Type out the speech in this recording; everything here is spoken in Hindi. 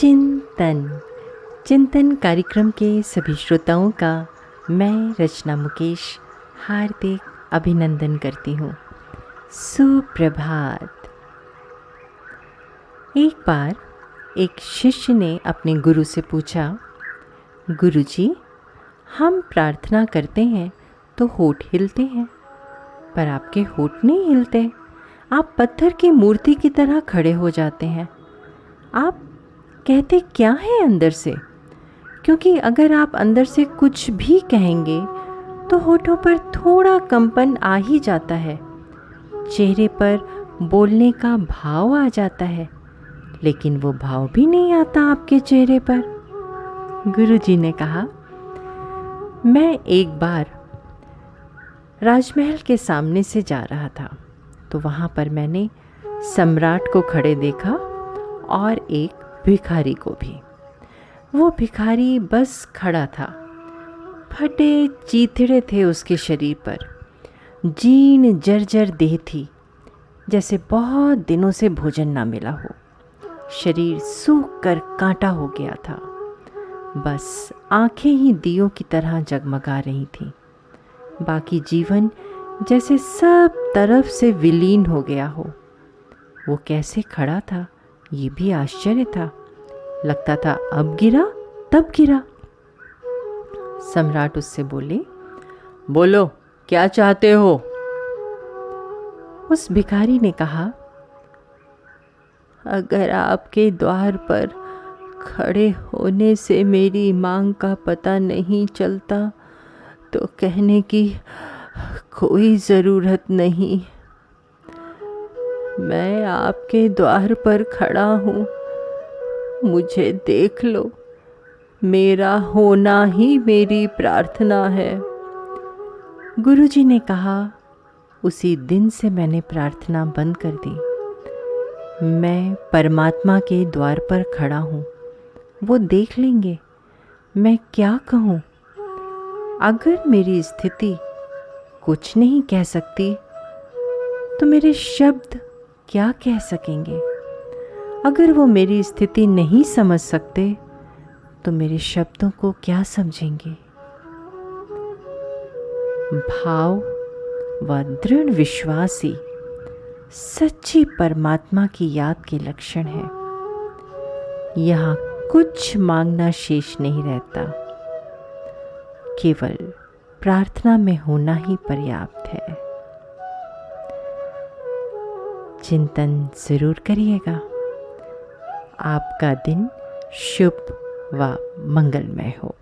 चिंतन। चिंतन कार्यक्रम के सभी श्रोताओं का मैं रचना मुकेश हार्दिक अभिनंदन करती हूँ। सुप्रभात। एक बार एक शिष्य ने अपने गुरु से पूछा गुरु जी हम प्रार्थना करते हैं तो होठ हिलते हैं, पर आपके होठ नहीं हिलते। आप पत्थर की मूर्ति की तरह खड़े हो जाते हैं। आप कहते क्या है अंदर से? क्योंकि अगर आप अंदर से कुछ भी कहेंगे तो होठों पर थोड़ा कंपन आ ही जाता है। चेहरे पर बोलने का भाव आ जाता है, लेकिन वो भाव भी नहीं आता आपके चेहरे पर। गुरुजी ने कहा, मैं एक बार राजमहल के सामने से जा रहा था तो वहाँ पर मैंने सम्राट को खड़े देखा और एक भिखारी को भी। वो भिखारी बस खड़ा था। फटे चीथड़े थे उसके शरीर पर। जीन जर्जर देह थी, जैसे बहुत दिनों से भोजन ना मिला हो। शरीर सूख कर कांटा हो गया था। बस आँखें ही दियों की तरह जगमगा रही थीं। बाकी जीवन जैसे सब तरफ़ से विलीन हो गया हो। वो कैसे खड़ा था, ये भी आश्चर्य था। लगता था, अब गिरा, तब गिरा. सम्राट उससे बोले, बोलो, क्या चाहते हो? उस भिखारी ने कहा, अगर आपके द्वार पर खड़े होने से मेरी मांग का पता नहीं चलता तो कहने की कोई ज़रूरत नहीं। मैं आपके द्वार पर खड़ा हूँ। मुझे देख लो। मेरा होना ही मेरी प्रार्थना है। गुरुजी ने कहा, उसी दिन से मैंने प्रार्थना बंद कर दी। मैं परमात्मा के द्वार पर खड़ा हूँ। वो देख लेंगे। मैं क्या कहूँ? अगर मेरी स्थिति कुछ नहीं कह सकती तो मेरे शब्द क्या कह सकेंगे? अगर वो मेरी स्थिति नहीं समझ सकते तो मेरे शब्दों को क्या समझेंगे? भाव व दृढ़ विश्वासी सच्ची परमात्मा की याद के लक्षण है। यहाँ कुछ मांगना शेष नहीं रहता। केवल प्रार्थना में होना ही पर्याप्त है। चिंतन ज़रूर करिएगा। आपका दिन शुभ व मंगलमय हो।